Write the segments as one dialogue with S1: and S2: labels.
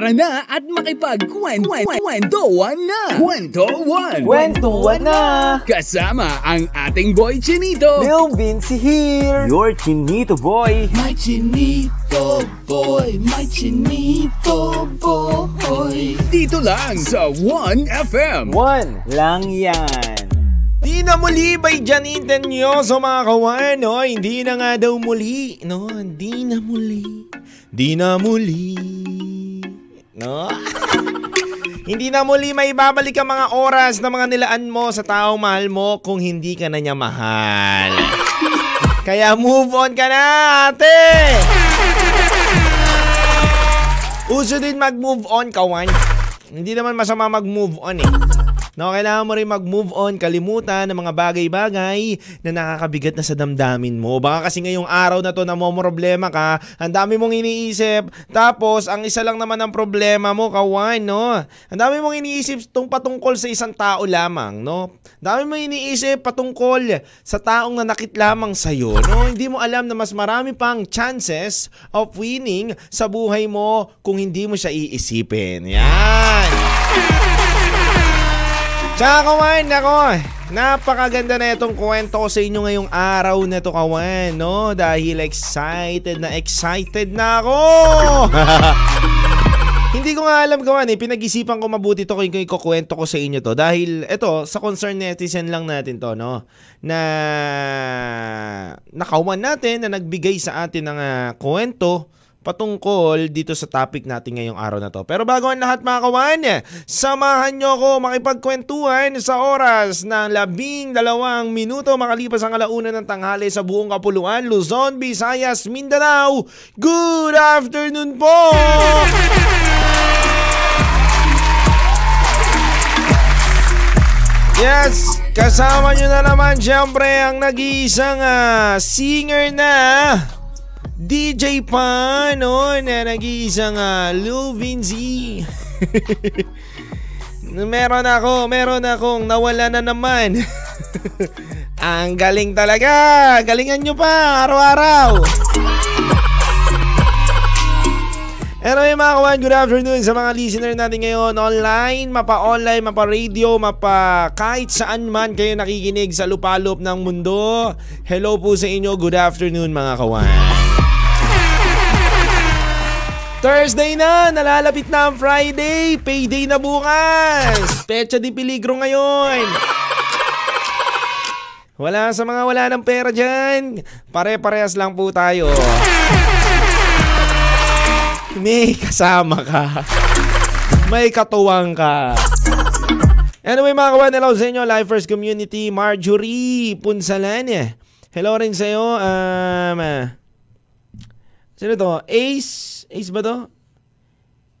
S1: Tara na at makipagkwentuhan na! Kwentuhan!
S2: Kwentuhan na!
S1: Kasama ang ating boy Chinito!
S2: Lil Vinci here! Your Chinito boy!
S1: My Chinito boy, my Chinito boy. Dito lang sa 1FM.
S2: One lang yan!
S3: Di na muli by Janine Tenyoso mga kawan, no? Hindi na nga daw muli, no? Di na muli. Di na muli. No? hindi na muli may babalik ang mga oras na mga nilaan mo sa taong mahal mo kung hindi ka na niya mahal. Kaya move on ka na, ate! Uso din mag-move on, kawan. Hindi naman masama mag-move on eh. No, kailangan mo rin mag-move on, kalimutan ng mga bagay-bagay na nakakabigat na sa damdamin mo. Baka kasi ngayong araw na to na mo problema ka, ang dami mong iniisip, tapos ang isa lang naman ang problema mo, kawan, no? Ang dami mong iniisip tung patungkol sa isang tao lamang, no? Dami mong iniisip patungkol sa taong nanakit lamang sa'yo, no? Hindi mo alam na mas marami pang chances of winning sa buhay mo kung hindi mo siya iisipin. Yan! Tsaka kawan, nako, napakaganda na itong kwento ko sa inyo ngayong araw na to kawan, no? Dahil excited na excited na ako! Hindi ko nga alam kawan eh, pinag-isipan ko mabuti to kung ikukwento ko sa inyo to. Dahil ito, sa concern netizen lang natin to, no? Na nakawan natin na nagbigay sa atin ng uh, kwento patungkol dito sa topic natin ngayong araw na to. Pero bago ang lahat mga kawan, samahan nyo ako makipagkwentuhan sa oras ng labing dalawang minuto makalipas ang alauna ng tanghali sa buong Kapuluan, Luzon, Visayas, Mindanao. Good afternoon po! Yes, kasama nyo na naman syempre ang nag-iisang uh, singer na DJ pa, no, na nag-iisang uh, Lil Vinci. meron ako, meron akong nawala na naman. Ang galing talaga. Galingan nyo pa, araw-araw. Anyway mga kawan, good afternoon sa mga listener natin ngayon online, mapa-online, mapa-radio, mapa kahit saan man kayo nakikinig sa lupalop ng mundo. Hello po sa inyo, good afternoon mga kawan. Thursday na, nalalapit na ang Friday, payday na bukas. Pecha di peligro ngayon. Wala sa mga wala ng pera dyan. Pare-parehas lang po tayo. May kasama ka. May katuwang ka. Anyway mga kawan, hello sa inyo, Lifers Community, Marjorie Punsalan. Hello rin sa iyo. Um, sino to? Ace, Ace ba to?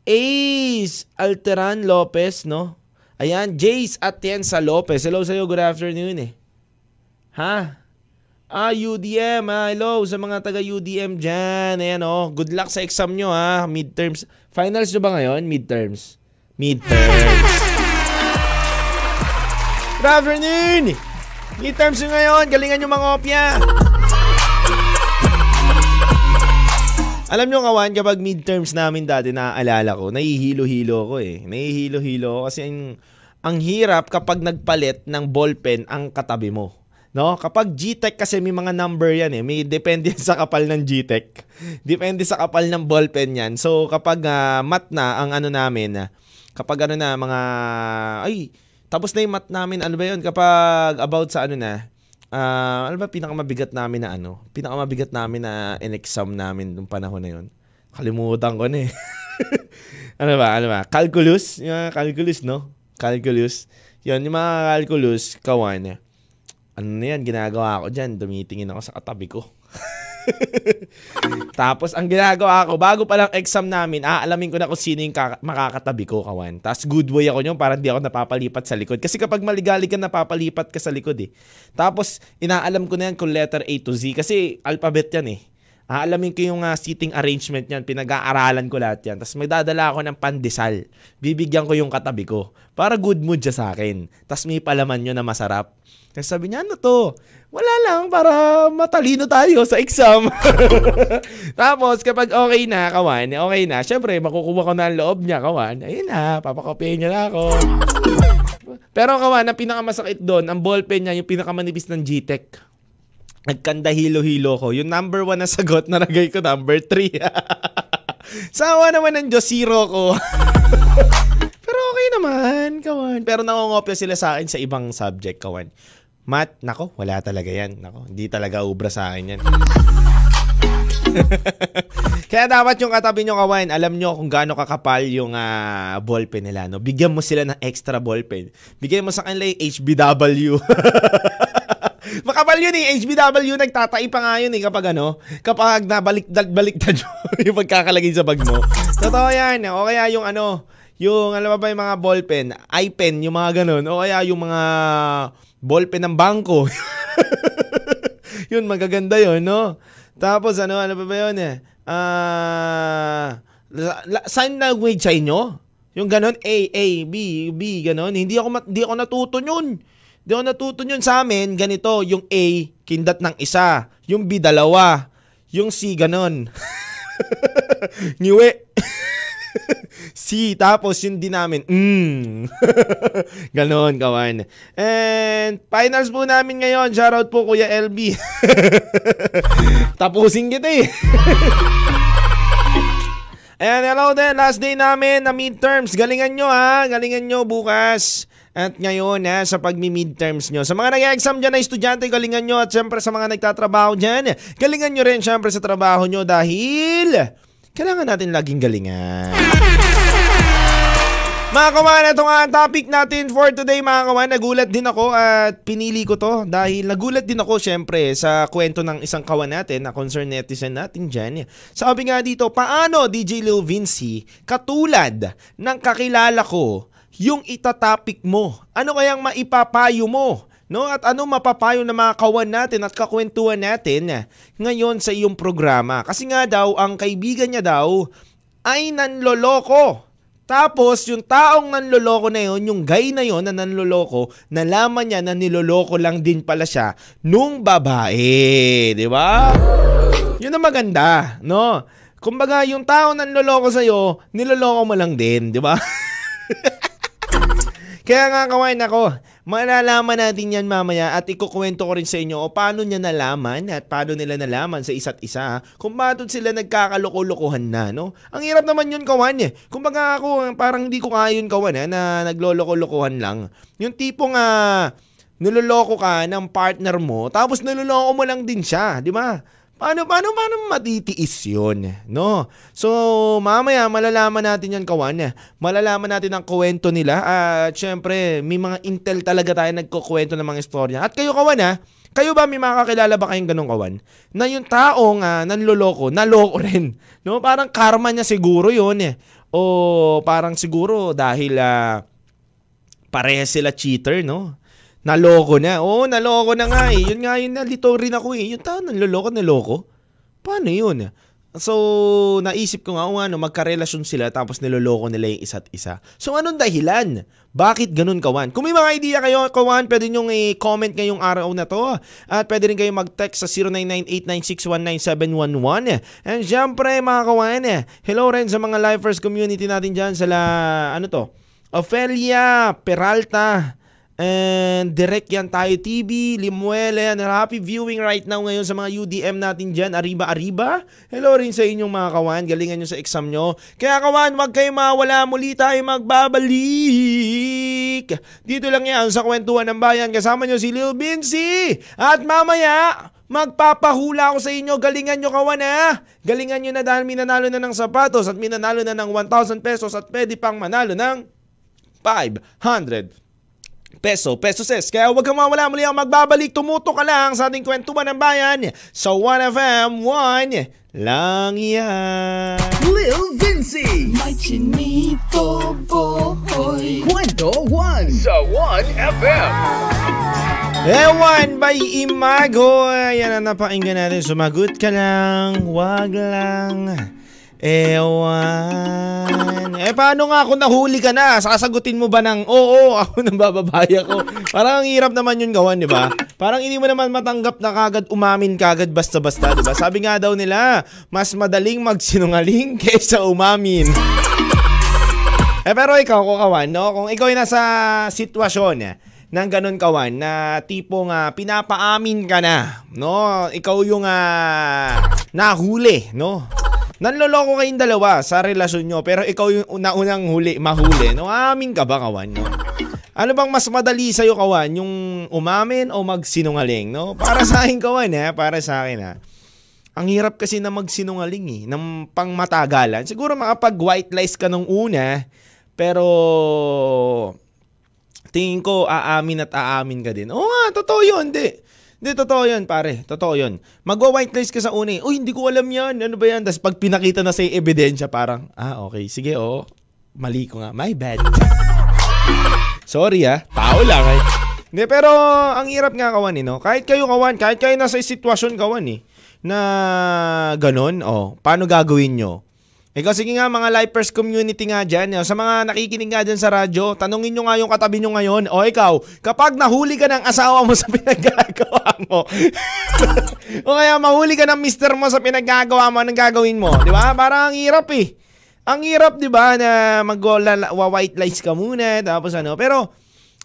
S3: Ace Alteran Lopez, no? Ayan, Jace Atienza Lopez. Hello sa iyo, good afternoon eh. Ha? Ah, UDM. Ah, hello sa mga taga UDM dyan. Ayan oh. Good luck sa exam nyo ha. Midterms. Finals nyo ba ngayon? Midterms. Midterms. Good afternoon! Midterms nyo ngayon. Galingan nyo mga opya. Alam nyo kawan, kapag midterms namin dati naaalala ko, nahihilo-hilo ko eh. Nahihilo-hilo ko kasi ang, ang hirap kapag nagpalit ng ballpen ang katabi mo. No? Kapag GTEC kasi may mga number yan eh. May depende sa kapal ng GTEC. Depende sa kapal ng ballpen yan. So kapag uh, mat na ang ano namin, kapag ano na mga ay tapos na yung mat namin, ano ba yun? Kapag about sa ano na, uh, ano ba pinakamabigat namin na ano? Pinakamabigat namin na in-exam namin nung panahon na yun. Kalimutan ko na eh. ano ba? Ano ba? Calculus? Yung calculus, no? Calculus. Yun, yung mga calculus, kawan ano na yan, ginagawa ko dyan, tumitingin ako sa katabi ko. Tapos ang ginagawa ko, bago pa lang exam namin, aalamin ko na kung sino yung kaka- makakatabi ko, kawan. Tapos good boy ako nyo para hindi ako napapalipat sa likod. Kasi kapag maligali ka, napapalipat ka sa likod eh. Tapos inaalam ko na yan kung letter A to Z. Kasi alphabet yan eh. Aalamin ko yung ah, seating arrangement niyan, pinag-aaralan ko lahat yan. Tapos may dadala ako ng pandesal. Bibigyan ko yung katabi ko. Para good mood siya sa akin. Tapos may palaman yun na masarap. Tapos sabi niya, ano to? Wala lang, para matalino tayo sa exam. Tapos kapag okay na, kawan, okay na, syempre makukuha ko na ang loob niya, kawan. Ayun na, papakopyahin niya na ako. Pero kawan, ang pinakamasakit doon, ang ballpen niya, yung pinakamanipis ng GTEC. Nagkanda hilo-hilo ko. Yung number one na sagot, naragay ko number three. Sawa naman ng Diyos, zero ko. Pero okay naman, kawan. Pero nangongopya sila sa akin sa ibang subject, kawan. Math, nako, wala talaga yan. Nako, hindi talaga ubra sa akin yan. Kaya dapat yung katabi nyo kawan, alam nyo kung gaano kakapal yung ah, ballpen nila. No? Bigyan mo sila ng extra ballpen. Bigyan mo sa kanila yung HBW. Makapal yun eh. HBW, nagtatai pa nga yun eh kapag ano, kapag nabaliktad-baliktad yung pagkakalagay sa bag mo. Totoo yan. O kaya yung ano, yung alam ba yung mga ballpen, iPen, yung mga ganun. O kaya yung mga ballpen ng bangko. yun, magaganda yun, no? Tapos ano, ano pa ba yun eh? Ah, la- sign language sa inyo? Yung ganon, A, A, B, B, ganon. Hindi ako, hindi ako natuto yun. Hindi ako natuto yun sa amin. Ganito, yung A, kindat ng isa. Yung B, dalawa. Yung C, ganon. Niwe. C, tapos yung din namin, mm. Ganon, kawan. And finals po namin ngayon. Shoutout po Kuya LB. Tapusin kita eh. Ayan, hello din. Last day namin na midterms. Galingan nyo ha. Galingan nyo bukas. At ngayon ha, sa pagmi-midterms nyo. Sa mga nag-exam dyan na estudyante, galingan nyo. At syempre sa mga nagtatrabaho dyan, galingan nyo rin syempre sa trabaho nyo dahil kailangan natin laging galingan. Mga kawan, ito nga ang topic natin for today mga kawan. Nagulat din ako at pinili ko to dahil nagulat din ako syempre sa kwento ng isang kawan natin na concern netizen natin dyan. Sabi nga dito, paano DJ Lil Vinci katulad ng kakilala ko yung itatopic mo? Ano kayang maipapayo mo? No? At ano mapapayo ng mga kawan natin at kakwentuhan natin ngayon sa iyong programa? Kasi nga daw, ang kaibigan niya daw ay nanloloko. Tapos, yung taong nanloloko na yon, yung guy na yon na nanloloko, nalaman niya na niloloko lang din pala siya nung babae. Di ba? Yun ang maganda, no? Kumbaga, yung tao nanloloko sa'yo, niloloko mo lang din, di ba? Kaya nga kawain ako, malalaman natin yan mamaya at ikukwento ko rin sa inyo o paano niya nalaman at paano nila nalaman sa isa't isa kung paano sila nagkakaloko-lokohan na, no? Ang hirap naman yun kawan eh. Kumbaga ako, parang hindi ko kaya yun kawan eh, na nagloloko-lokohan lang. Yung tipong ah, niloloko ka ng partner mo, tapos niloloko mo lang din siya, di ba? Paano, paano, paano matitiis yun? No? So, mamaya malalaman natin yan, kawan. Malalaman natin ang kwento nila. At syempre, may mga intel talaga tayo nagkukwento ng mga istorya. At kayo, kawan, ha? Kayo ba may makakilala ba kayong ganong kawan? Na yung taong uh, nanloloko, naloko rin. No? Parang karma niya siguro yun eh. O parang siguro dahil uh, pareha sila cheater, no? Naloko na. Oo, naloko na nga eh. Yun nga yun, nalito rin ako eh. Yung tao, naloloko, naloko. Paano yun? So, naisip ko nga, o ano, magkarelasyon sila tapos niloloko nila yung isa't isa. So, anong dahilan? Bakit ganun, Kawan? Kung may mga idea kayo, Kawan, pwede nyo i-comment ngayong araw na to. At pwede rin kayo mag-text sa 099896197111. And syempre, mga Kawan, hello rin sa mga lifers community natin dyan sa la, ano to? Ophelia Peralta, And direct yan tayo TV, Limuele, and happy viewing right now ngayon sa mga UDM natin dyan, Arriba Arriba. Hello rin sa inyong mga kawan, galingan nyo sa exam nyo. Kaya kawan, wag kayo mawala, muli tayo magbabalik. Dito lang yan sa kwentuhan ng bayan, kasama nyo si Lil Bincy. At mamaya, Magpapahula ako sa inyo, galingan nyo kawan ha. Galingan nyo na dahil minanalo na ng sapatos at minanalo na ng 1,000 pesos at pwede pang manalo ng 500 peso, peso ses. Kaya huwag kang mawala muli ang magbabalik. Tumuto ka lang sa ating kwentuhan ng bayan sa 1FM 1 lang yan.
S1: Lil Vinci, my chinito boy. Kwento 1 sa 1FM.
S3: Ewan by Imago. Yan ang napakinggan natin. Sumagot ka lang. Wag lang. Ewan. Eh, paano nga kung nahuli ka na? Sasagutin mo ba ng, oo, ako nang bababaya ko. Parang ang hirap naman yun gawan, di ba? Parang hindi mo naman matanggap na kagad umamin kagad basta-basta, di ba? Sabi nga daw nila, mas madaling magsinungaling kaysa umamin. Eh pero ikaw, Kukawan, no? Kung ikaw ay nasa sitwasyon eh, ng ganun kawan na tipong uh, pinapaamin ka na, no? Ikaw yung uh, nahuli, no? Nanloloko kayong dalawa sa relasyon nyo pero ikaw yung una-unang huli, mahuli. No, amin ka ba, kawan? No? Ano bang mas madali sa'yo, kawan? Yung umamin o magsinungaling, no? Para sa akin, kawan, ha? Para sa akin, ha? Ang hirap kasi na magsinungaling, eh. Ng pangmatagalan. Siguro makapag white lies ka nung una, pero tingin ko aamin at aamin ka din. Oo nga, totoo yun, di. Hindi, totoo yun, pare. Totoo yun. Magwa-white lies ka sa uni. Uy, hindi ko alam yan. Ano ba yan? Tapos pag pinakita na sa ebidensya, parang, ah, okay. Sige, oh. Mali ko nga. My bad. Sorry ah. Tao lang eh. Hindi, pero ang hirap nga kawan eh, no? Kahit kayo kawan, kahit kayo nasa sitwasyon kawan eh, na ganun, oh, paano gagawin nyo? Ikaw, sige nga mga lifers community nga dyan. Sa mga nakikinig nga dyan sa radyo, tanungin nyo nga yung katabi nyo ngayon. O ikaw, kapag nahuli ka ng asawa mo sa pinaggagawa mo, o kaya mahuli ka ng mister mo sa pinaggagawa mo, anong gagawin mo? Di ba? Parang ang hirap eh. Ang hirap, di ba, na mag-white lies ka muna, tapos ano. Pero,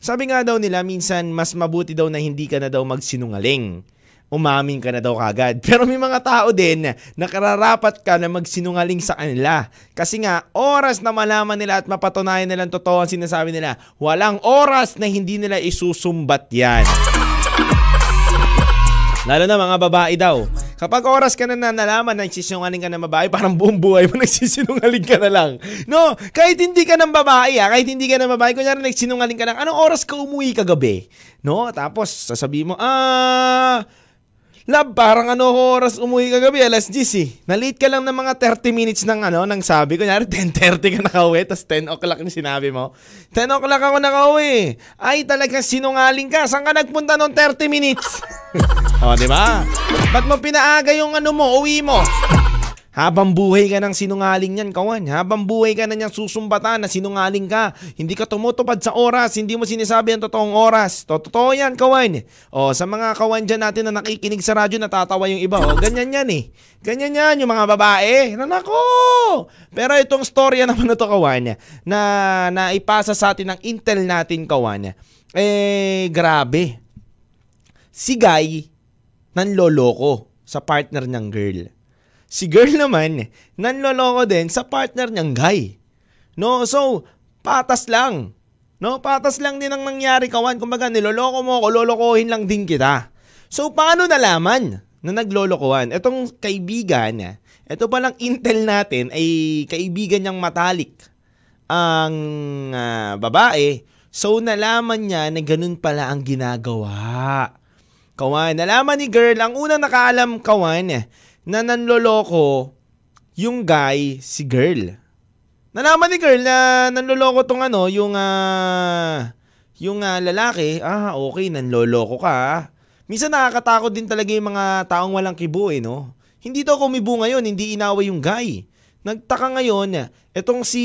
S3: sabi nga daw nila, minsan mas mabuti daw na hindi ka na daw magsinungaling umamin ka na daw kagad. Pero may mga tao din na kararapat ka na magsinungaling sa kanila. Kasi nga, oras na malaman nila at mapatunayan nilang totoo ang sinasabi nila, walang oras na hindi nila isusumbat yan. Lalo na mga babae daw. Kapag oras ka na nalaman na nagsisinungaling ka ng babae, parang buong buhay mo nagsisinungaling ka na lang. No, kahit hindi ka ng babae, ah, kahit hindi ka ng babae, kunyari nagsinungaling ka lang, anong oras ka umuwi kagabi? No, tapos sasabihin mo, ah, Lab, parang ano oras umuwi kagabi, alas 10 eh. Nalate ka lang ng mga 30 minutes ng ano, ng sabi. Kunyari, 10.30 ka nakauwi, tapos 10 o'clock na sinabi mo. 10 o'clock ako nakauwi. Ay, talagang sinungaling ka. Saan ka nagpunta ng 30 minutes? o, di ba? Ba't mo pinaaga yung ano mo, uwi mo? Habang buhay ka ng sinungaling yan, kawan. Habang buhay ka na niyang susumbatan na sinungaling ka. Hindi ka tumutupad sa oras. Hindi mo sinasabi ang totoong oras. Totoo yan, kawan. O, sa mga kawan dyan natin na nakikinig sa radyo, natatawa yung iba. O, ganyan yan eh. Ganyan yan, yung mga babae. Nanako! Pero itong storya naman na to, kawan, na naipasa sa atin ng intel natin, kawan, eh, grabe. Si Guy, nanloloko sa partner niyang girl. Si girl naman, nanloloko din sa partner niyang guy. No, so, patas lang. No, patas lang din ang nangyari kawan. Kumbaga, niloloko mo ako, lolokohin lang din kita. So, paano nalaman na naglolokohan? Itong kaibigan, ito palang intel natin ay kaibigan niyang matalik ang uh, babae. So, nalaman niya na ganun pala ang ginagawa. Kawan, nalaman ni girl, ang unang nakaalam kawan, na nanloloko yung guy si girl. Nalaman ni girl na nanloloko tong ano, yung uh, yung uh, lalaki, ah okay, nanloloko ka. Ah. Minsan nakakatakot din talaga yung mga taong walang kibo eh, no? Hindi daw kumibo ngayon, hindi inaway yung guy. Nagtaka ngayon, etong si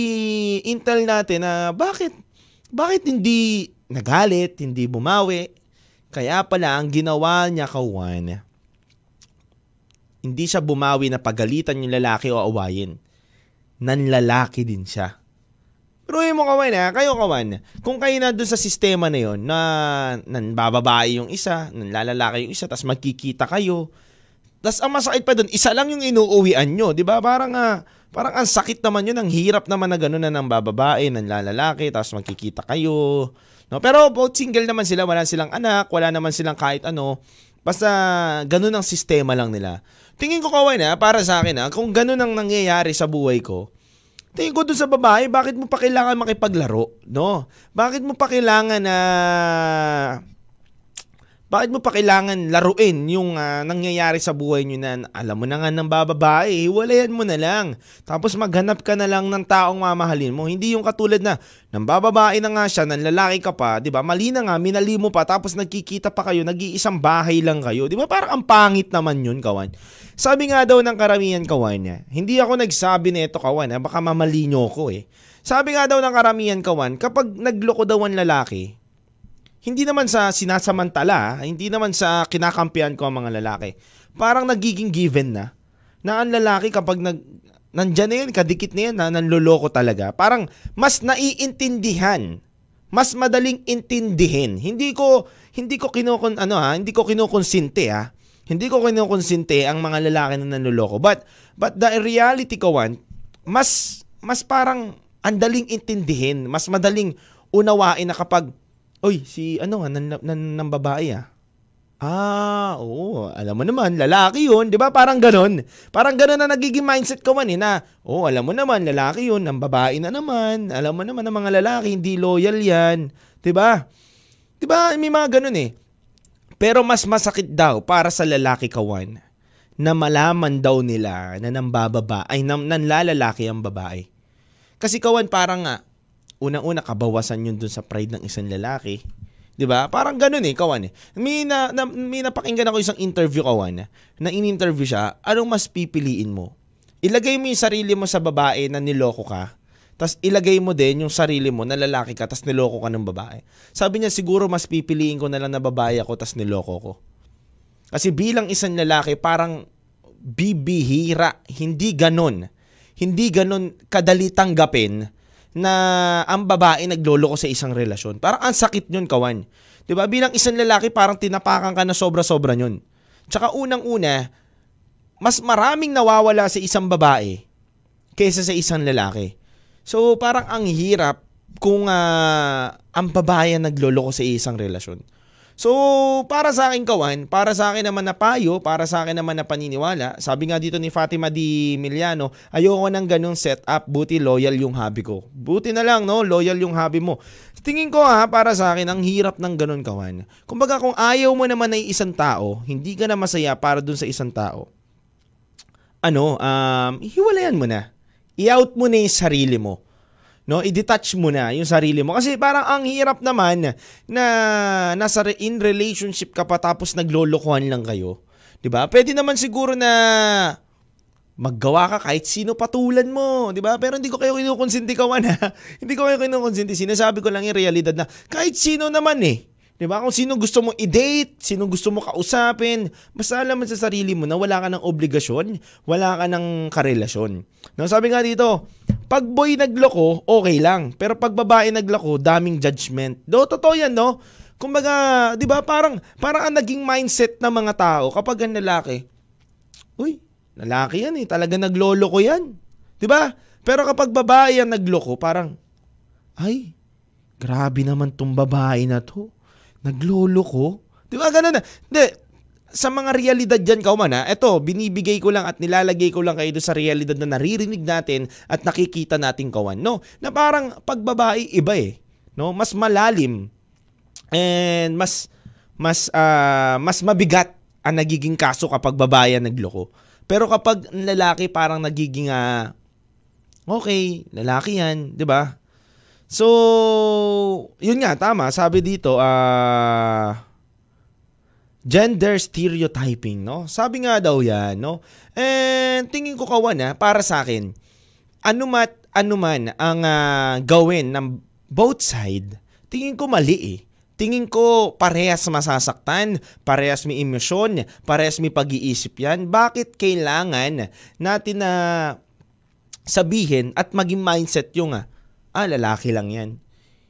S3: Intel natin na bakit, bakit hindi nagalit, hindi bumawi. Kaya pala ang ginawa niya kawan, hindi siya bumawi na pagalitan yung lalaki o awayin. Nanlalaki din siya. Pero mo kawan ha, kayo kawan, kung kayo na doon sa sistema na yon na nanbababae yung isa, nanlalalaki yung isa, tapos magkikita kayo, tapos ang masakit pa doon, isa lang yung inuuwian nyo, di ba? Parang, uh, parang ang sakit naman yun, ang hirap naman na gano'n na ng bababae, nanlalalaki, tapos magkikita kayo. No? Pero both single naman sila, wala silang anak, wala naman silang kahit ano. Basta ganun ang sistema lang nila. Tingin ko kawan na, para sa akin ha, kung ganun ang nangyayari sa buhay ko, tingin ko dun sa babae, bakit mo pa kailangan makipaglaro? No? Bakit mo pa kailangan na Bakit mo pa kailangan laruin yung uh, nangyayari sa buhay nyo na alam mo na nga ng bababae, hiwalayan mo na lang. Tapos maghanap ka na lang ng taong mamahalin mo. Hindi yung katulad na nang bababae na nga siya, nang lalaki ka pa, 'di ba? Mali na nga, minali mo pa tapos nagkikita pa kayo, nag-iisang bahay lang kayo. 'Di ba? Parang ang pangit naman 'yun, kawan. Sabi nga daw ng karamihan kawan niya, hindi ako nagsabi nito kawan, eh, baka mamali nyo ko eh. Sabi nga daw ng karamihan kawan, kapag nagloko daw ang lalaki, hindi naman sa sinasamantala, hindi naman sa kinakampihan ko ang mga lalaki. Parang nagiging given na na ang lalaki kapag nag nandyan na yan, kadikit na yan, na nanloloko talaga. Parang mas naiintindihan, mas madaling intindihin. Hindi ko hindi ko kinukon ano ha, hindi ko kinukonsinte ha. Hindi ko kinukonsinte ang mga lalaki na nanloloko. But but the reality ko one, mas mas parang andaling intindihin, mas madaling unawain na kapag Oy, si ano nga, nan, nan, nan babae ah. Ah, oo. Alam mo naman, lalaki yun. Di ba? Parang ganon. Parang ganon na nagiging mindset ko man eh na, oh, alam mo naman, lalaki yun. Ang babae na naman. Alam mo naman, ang mga lalaki, hindi loyal yan. Di ba? Di ba? May mga ganon eh. Pero mas masakit daw para sa lalaki kawan na malaman daw nila na nambababa ay nan, nanlalalaki ang babae. Kasi kawan parang nga, unang-una kabawasan yun dun sa pride ng isang lalaki. 'Di ba? Parang ganoon eh, kawan eh. May na, na may napakinggan ako isang interview kawan na in-interview siya, anong mas pipiliin mo? Ilagay mo yung sarili mo sa babae na niloko ka. Tapos ilagay mo din yung sarili mo na lalaki ka tapos niloko ka ng babae. Sabi niya siguro mas pipiliin ko na lang na babae ako tapos niloko ko. Kasi bilang isang lalaki parang bibihira, hindi ganon. Hindi ganon kadali tanggapin na ang babae nagloloko sa isang relasyon. Parang ang sakit yun, kawan. ba? Bilang isang lalaki, parang tinapakan ka na sobra-sobra yun. Tsaka unang-una, mas maraming nawawala sa isang babae kaysa sa isang lalaki. So parang ang hirap kung uh, ang babae nagloloko sa isang relasyon. So, para sa akin kawan, para sa akin naman na payo, para sa akin naman na paniniwala, sabi nga dito ni Fatima Di Miliano, ayoko ng ganung setup, buti loyal yung hobby ko. Buti na lang, no? Loyal yung hobby mo. Tingin ko ha, para sa akin, ang hirap ng ganun kawan. Kumbaga kung ayaw mo naman ay isang tao, hindi ka na masaya para dun sa isang tao. Ano, um, hiwalayan mo na. I-out mo na yung sarili mo no? I-detach mo na yung sarili mo kasi parang ang hirap naman na nasa in relationship ka pa tapos naglolokohan lang kayo. 'Di ba? Pwede naman siguro na maggawa ka kahit sino patulan mo, 'di ba? Pero hindi ko kayo kinukonsinti kawan ha. hindi ko kayo kinukonsinti. Sinasabi ko lang yung realidad na kahit sino naman eh. 'Di ba? Kung sino gusto mo i-date, sino gusto mo kausapin, basta alam mo sa sarili mo na wala ka ng obligasyon, wala ka ng karelasyon. No, sabi nga dito, pag boy nagloko, okay lang. Pero pag babae nagloko, daming judgment. Do totoo 'yan, no? Kumbaga, 'di ba, parang parang ang naging mindset ng mga tao kapag ang lalaki, uy, lalaki yan eh, talaga nagloloko yan. 'Di ba? Pero kapag babae ang nagloko, parang ay, grabe naman tong babae na to Naglolo ko? Di ba ganun na? Hindi, sa mga realidad dyan, kauman ha, eto, binibigay ko lang at nilalagay ko lang kayo sa realidad na naririnig natin at nakikita natin kawan, no? Na parang pagbabae iba eh, no? Mas malalim and mas mas uh, mas mabigat ang nagiging kaso kapag babae ang nagloko. Pero kapag lalaki parang nagiging uh, okay, lalaki yan, 'di ba? So, yun nga, tama. Sabi dito, ah... Uh, gender stereotyping, no? Sabi nga daw yan, no? And tingin ko kawan, ha, para sa akin, anumat, anuman ang uh, gawin ng both side, tingin ko mali eh. Tingin ko parehas masasaktan, parehas may emosyon, parehas may pag-iisip yan. Bakit kailangan natin na sabihin at maging mindset yung uh, ah, lalaki lang yan.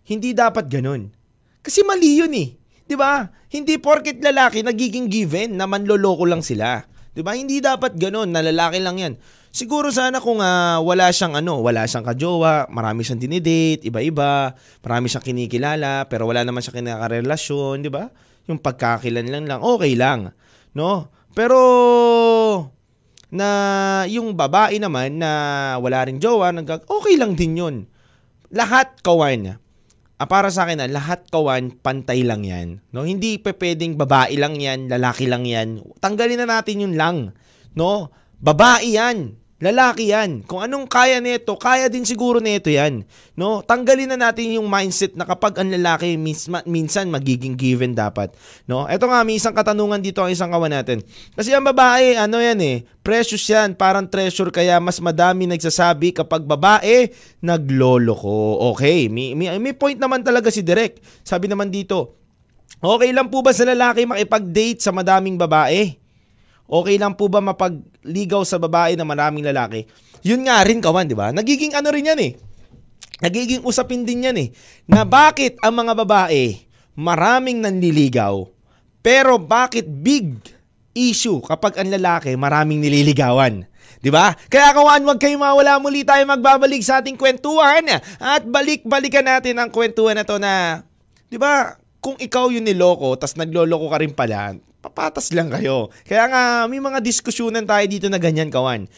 S3: Hindi dapat ganun. Kasi mali yun eh. 'Di ba? Hindi porket lalaki nagiging given na manloloko lang sila. 'Di ba? Hindi dapat ganun na lalaki lang 'yan. Siguro sana kung uh, wala siyang ano, wala siyang kajowa, marami siyang dinidate, iba-iba, marami siyang kinikilala, pero wala naman siyang kinakarelasyon, 'di ba? Yung pagkakilan lang lang, okay lang, no? Pero na yung babae naman na wala ring jowa, nag okay lang din 'yun lahat kawan ah, para sa akin na lahat kawan pantay lang yan. No, hindi pa pwedeng babae lang yan, lalaki lang yan. Tanggalin na natin yung lang. No? Babae yan. Lalaki yan. Kung anong kaya nito, kaya din siguro nito yan. No? Tanggalin na natin yung mindset na kapag ang lalaki mis- minsan magiging given dapat. No? Ito nga, may isang katanungan dito ang isang kawan natin. Kasi ang babae, ano yan eh, precious yan, parang treasure kaya mas madami nagsasabi kapag babae, naglolo ko. Okay, may, may, may point naman talaga si Direk. Sabi naman dito, okay lang po ba sa lalaki makipag-date sa madaming babae? Okay lang po ba mapagligaw sa babae na maraming lalaki? Yun nga rin kawan, di ba? Nagiging ano rin yan eh. Nagiging usapin din yan eh. Na bakit ang mga babae maraming nanliligaw, pero bakit big issue kapag ang lalaki maraming nililigawan? 'Di ba? Kaya kawan, wag kayong mawala muli tayo magbabalik sa ating kwentuhan at balik-balikan natin ang kwentuhan na to na 'di ba? Kung ikaw yung niloko, tas nagloloko ka rin pala, papatas lang kayo. Kaya nga, may mga diskusyonan tayo dito na ganyan, kawan.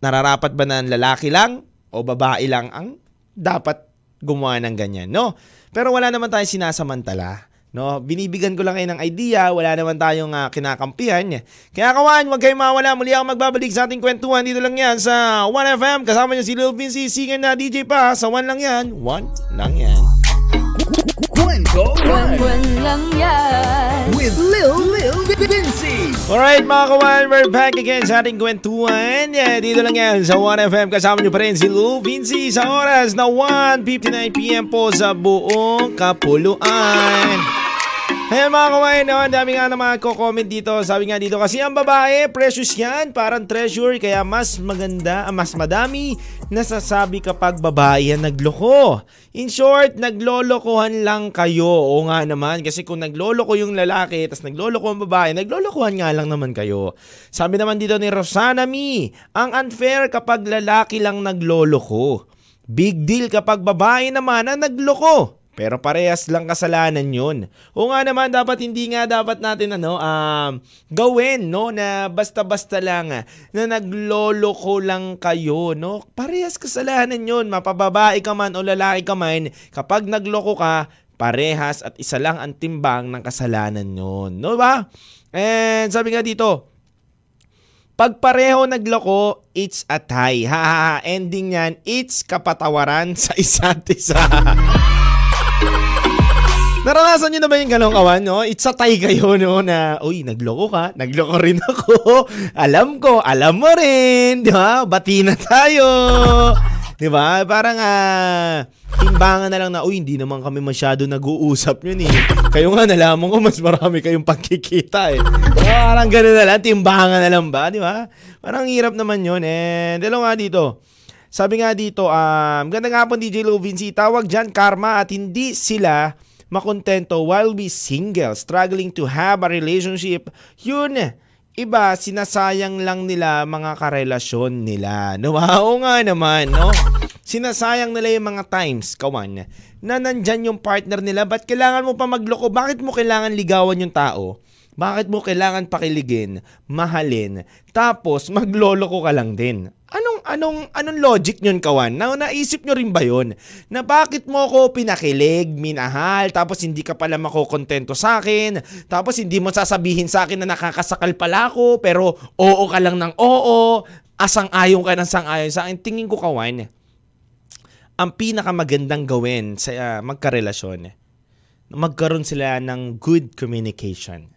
S3: Nararapat ba na lalaki lang o babae lang ang dapat gumawa ng ganyan, no? Pero wala naman tayong sinasamantala. No, binibigan ko lang kayo ng idea, wala naman tayong uh, kinakampihan. Kaya kawan, huwag kayong mawala. Muli ako magbabalik sa ating kwentuhan dito lang yan sa 1FM. Kasama niyo si Lil Vinci, singer na DJ pa. Sa 1 lang yan, 1 lang yan.
S1: Kwento
S4: Buwan lang yan.
S1: with Lil Lil Vinci.
S3: Alright mga kawan, we're back again sa ating kwentuhan. Yeah, dito lang yan sa 1FM. Kasama niyo pa rin si Lou Vinci sa oras na 1.59pm po sa buong kapuluan. Ayan mga no? ang dami nga na mga comment dito. Sabi nga dito, kasi ang babae, precious yan, parang treasure, kaya mas maganda, ah, mas madami nasasabi kapag babae yan nagloko. In short, naglolokohan lang kayo. O nga naman, kasi kung nagloloko yung lalaki, tas nagloloko ang babae, naglolokohan nga lang naman kayo. Sabi naman dito ni Rosana Mi, ang unfair kapag lalaki lang nagloloko. Big deal kapag babae naman ang nagloko. Pero parehas lang kasalanan yun. O nga naman, dapat hindi nga dapat natin ano, um, gawin, no? Na basta-basta lang, na nagloloko lang kayo, no? Parehas kasalanan yun. Mapababae ka man o lalaki ka man, kapag nagloko ka, parehas at isa lang ang timbang ng kasalanan yun. No ba? And sabi nga dito, pag pareho nagloko, it's a tie. Ha, ha, ha. Ending yan, it's kapatawaran sa isa't isa. Naranasan nyo na ba yung ganong kawan, no? It's a tie kayo, no? Na, uy, nagloko ka. Nagloko rin ako. alam ko, alam mo rin. Di ba? Bati na tayo. Di ba? Parang, ah, timbangan na lang na, uy, hindi naman kami masyado nag-uusap yun eh. Kayo nga, nalaman ko, mas marami kayong pagkikita eh. Parang gano'n na lang, timbangan na lang ba? Di ba? Parang hirap naman yun. And, dalo nga dito. Sabi nga dito, um, ganda nga po DJ Lou Vinci, tawag dyan karma at hindi sila makontento while we single, struggling to have a relationship. Yun, iba, sinasayang lang nila mga karelasyon nila. No? Oo nga naman, no? Sinasayang nila yung mga times, kawan, na nandyan yung partner nila. Ba't kailangan mo pa magloko? Bakit mo kailangan ligawan yung tao? Bakit mo kailangan pakiligin, mahalin, tapos magloloko ka lang din? Anong anong anong logic niyon kawan? Na naisip nyo rin ba 'yon? Na bakit mo ako pinakilig, minahal, tapos hindi ka pala makokontento sa akin, tapos hindi mo sasabihin sa akin na nakakasakal pala ako, pero oo ka lang ng oo, asang-ayon ka ng sang-ayon sa akin. Tingin ko kawan, ang pinakamagandang gawin sa uh, magkarelasyon, magkaroon sila ng good communication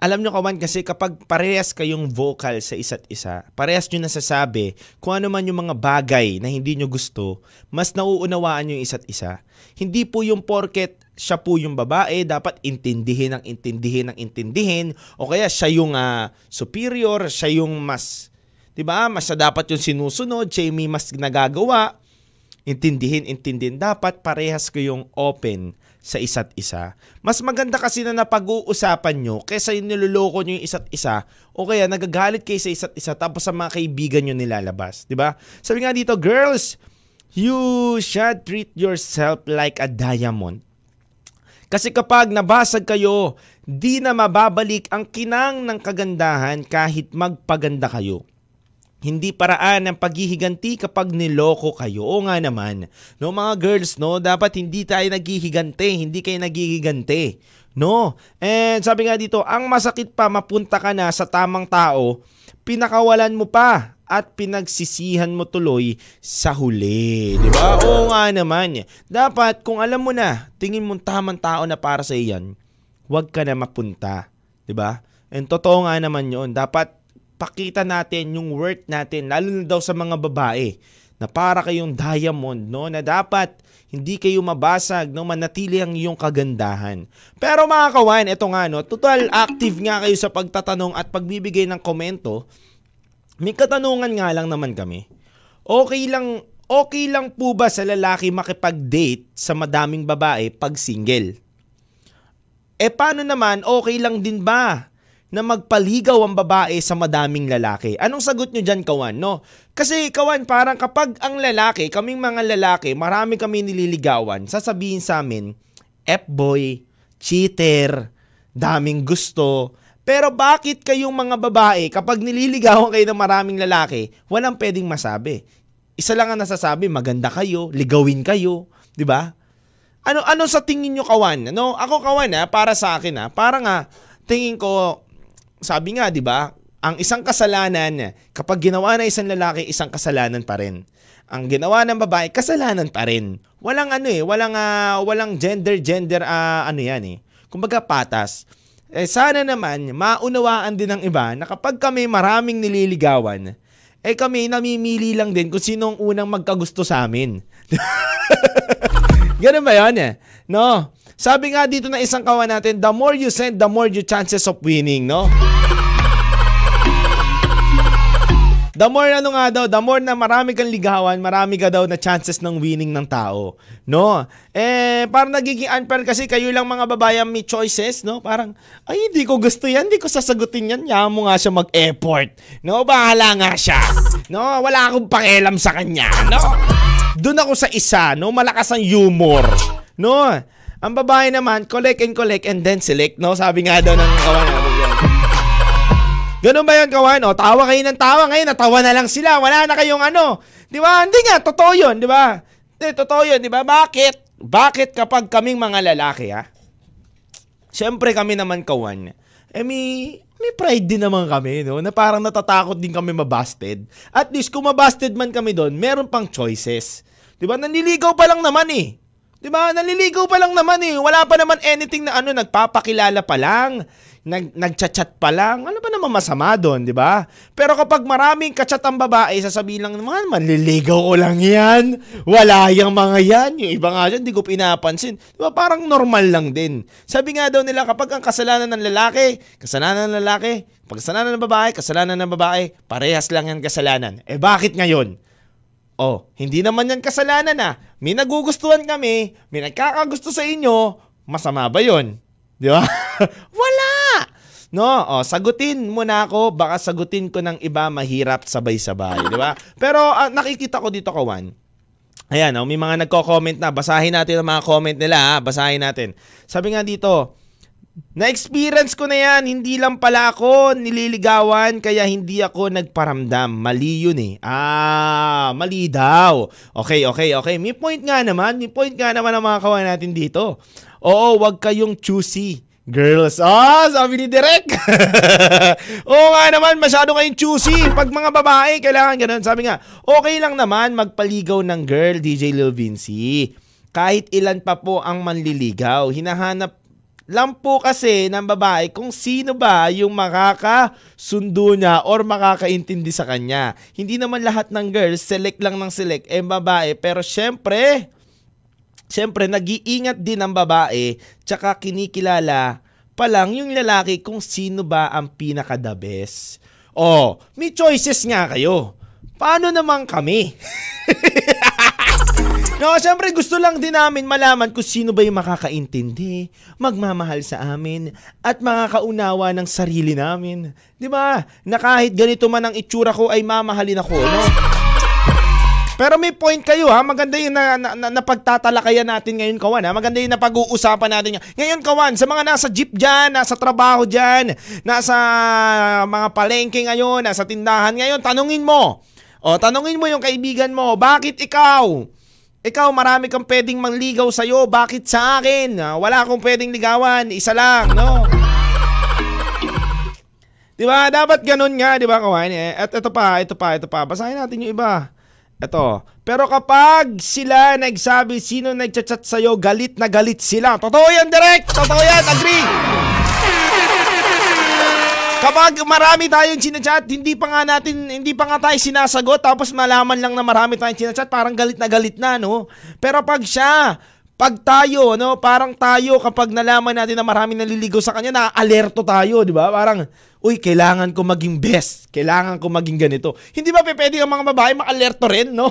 S3: alam nyo kawan kasi kapag parehas kayong vocal sa isa't isa, parehas nyo nasasabi kung ano man yung mga bagay na hindi nyo gusto, mas nauunawaan yung isa't isa. Hindi po yung porket siya po yung babae, dapat intindihin ang intindihin ang intindihin, o kaya siya yung uh, superior, siya yung mas, di ba, mas siya dapat yung sinusunod, siya yung mas nagagawa, intindihin, intindihin. Dapat parehas kayong open sa isa't isa. Mas maganda kasi na napag-uusapan nyo kaysa yung niloloko nyo yung isa't isa o kaya nagagalit kayo sa isa't isa tapos sa mga kaibigan nyo nilalabas. ba? Diba? Sabi nga dito, girls, you should treat yourself like a diamond. Kasi kapag nabasag kayo, di na mababalik ang kinang ng kagandahan kahit magpaganda kayo. Hindi paraan ng paghihiganti kapag niloko kayo. O nga naman. No, mga girls, no, dapat hindi tayo naghihigante, hindi kayo naghihigante. No. And sabi nga dito, ang masakit pa mapunta ka na sa tamang tao, pinakawalan mo pa at pinagsisihan mo tuloy sa huli. Di ba? Oo nga naman. Dapat kung alam mo na, tingin mo tamang tao na para sa iyan, huwag ka na mapunta. Di ba? And totoo nga naman yon Dapat pakita natin yung worth natin, lalo na daw sa mga babae, na para kayong diamond, no? Na dapat hindi kayo mabasag, no? Manatili ang iyong kagandahan. Pero mga kawan, ito nga, no? Total active nga kayo sa pagtatanong at pagbibigay ng komento. May katanungan nga lang naman kami. Okay lang, okay lang po ba sa lalaki makipag-date sa madaming babae pag single? Eh paano naman, okay lang din ba na magpaligaw ang babae sa madaming lalaki. Anong sagot nyo dyan, Kawan? No? Kasi, Kawan, parang kapag ang lalaki, kaming mga lalaki, marami kami nililigawan, sasabihin sa amin, F-boy, cheater, daming gusto. Pero bakit kayong mga babae, kapag nililigawan kayo ng maraming lalaki, walang pwedeng masabi? Isa lang ang nasasabi, maganda kayo, ligawin kayo, di ba? Ano ano sa tingin nyo kawan? Ano, ako kawan ha, para sa akin ha, para nga tingin ko sabi nga, 'di ba? Ang isang kasalanan, kapag ginawa na isang lalaki, isang kasalanan pa rin. Ang ginawa ng babae, kasalanan pa rin. Walang ano eh, walang uh, walang gender gender uh, ano 'yan eh. Kumbaga patas. Eh sana naman maunawaan din ng iba na kapag kami maraming nililigawan, eh kami namimili lang din kung sino ang unang magkagusto sa amin. Ganun ba yun eh? No? Sabi nga dito na isang kawan natin, the more you send, the more you chances of winning, no? The more ano nga daw, the more na marami kang ligawan, marami ka daw na chances ng winning ng tao. No? Eh, parang nagiging unfair kasi kayo lang mga babayan may choices, no? Parang, ay, hindi ko gusto yan, hindi ko sasagutin yan. Yaman mo nga siya mag-effort. No? Bahala nga siya. No? Wala akong pakialam sa kanya. No? Doon ako sa isa, no? Malakas ang humor. No? Ang babae naman, collect and collect and then select, no? Sabi nga daw ng kawan. Ganun ba yun, kawan? O, tawa kayo ng tawa. Ngayon, natawa na lang sila. Wala na kayong ano. Di ba? Hindi nga, totoo yun, di ba? Hindi, totoo yun, di ba? Bakit? Bakit kapag kaming mga lalaki, ha? Siyempre kami naman, kawan. Eh, may, may pride din naman kami, no? Na parang natatakot din kami mabasted. At least, kung mabasted man kami doon, meron pang choices. Di ba? Naniligaw pa lang naman eh. 'Di ba? Naliligaw pa lang naman eh. Wala pa naman anything na ano, nagpapakilala pa lang. Nag nagchat-chat pa lang. Ano ba naman masama doon, 'di ba? Pero kapag maraming kachat ang babae, sasabihin lang naman, manliligaw ko lang 'yan. Wala yang mga 'yan. Yung iba nga diyan, di ko pinapansin. 'Di ba? Parang normal lang din. Sabi nga daw nila kapag ang kasalanan ng lalaki, kasalanan ng lalaki, pag kasalanan ng babae, kasalanan ng babae, parehas lang yan kasalanan. Eh bakit ngayon? Oh, hindi naman yan kasalanan na. May nagugustuhan kami, may nagkakagusto sa inyo, masama ba yon? Di ba? Wala! No, oh, sagutin mo na ako, baka sagutin ko ng iba mahirap sabay-sabay, di ba? Pero uh, nakikita ko dito kawan. Ayan, oh, may mga nagko-comment na. Basahin natin ang mga comment nila, ha? basahin natin. Sabi nga dito, na-experience ko na yan, hindi lang pala ako nililigawan kaya hindi ako nagparamdam. Mali yun eh. Ah, mali daw. Okay, okay, okay. May point nga naman, may point nga naman ang mga kawan natin dito. Oo, wag kayong choosy. Girls, ah, sabi ni Direk. Oo nga naman, masyado kayong choosy. Pag mga babae, kailangan ganun. Sabi nga, okay lang naman magpaligaw ng girl, DJ Lil Vinci. Kahit ilan pa po ang manliligaw, hinahanap lang po kasi ng babae kung sino ba yung makakasundo niya or makakaintindi sa kanya. Hindi naman lahat ng girls, select lang ng select, eh babae. Pero syempre, syempre, nag-iingat din ang babae, tsaka kinikilala pa lang yung lalaki kung sino ba ang pinaka-the best. Oh, may choices nga kayo. Paano naman kami? No, syempre gusto lang din namin malaman kung sino ba yung makakaintindi, magmamahal sa amin, at makakaunawa ng sarili namin. 'Di ba? Na kahit ganito man ang itsura ko ay mamahalin ako, no? Pero may point kayo ha. Maganda yung na, na, na, napagtatalakayan natin ngayon, Kawan. Ha? Maganda yung napag-uusapan natin. Ngayon. Kawan, sa mga nasa jeep dyan, nasa trabaho dyan, nasa mga palengke ngayon, nasa tindahan ngayon, tanungin mo. O, tanungin mo yung kaibigan mo, bakit ikaw? Ikaw, marami kang pwedeng mangligaw sa'yo. Bakit sa akin? Ah, Wala akong pwedeng ligawan. Isa lang, no? Di ba? Dapat ganun nga, di ba, kawan? Eh, At ito pa, ito pa, ito pa. Basahin natin yung iba. Ito. Pero kapag sila nagsabi sino nagchat-chat sa'yo, galit na galit sila. Totoo yan, direct! Totoo yan, agree! Kapag marami tayong sinachat, hindi pa nga natin, hindi pa nga tayo sinasagot, tapos malaman lang na marami tayong sinachat, parang galit na galit na, no? Pero pag siya, pag tayo, no, parang tayo kapag nalaman natin na maraming naliligaw sa kanya, na-alerto tayo, di ba? Parang, uy, kailangan ko maging best. Kailangan ko maging ganito. Hindi ba pwede ang mga babae ma-alerto rin, no?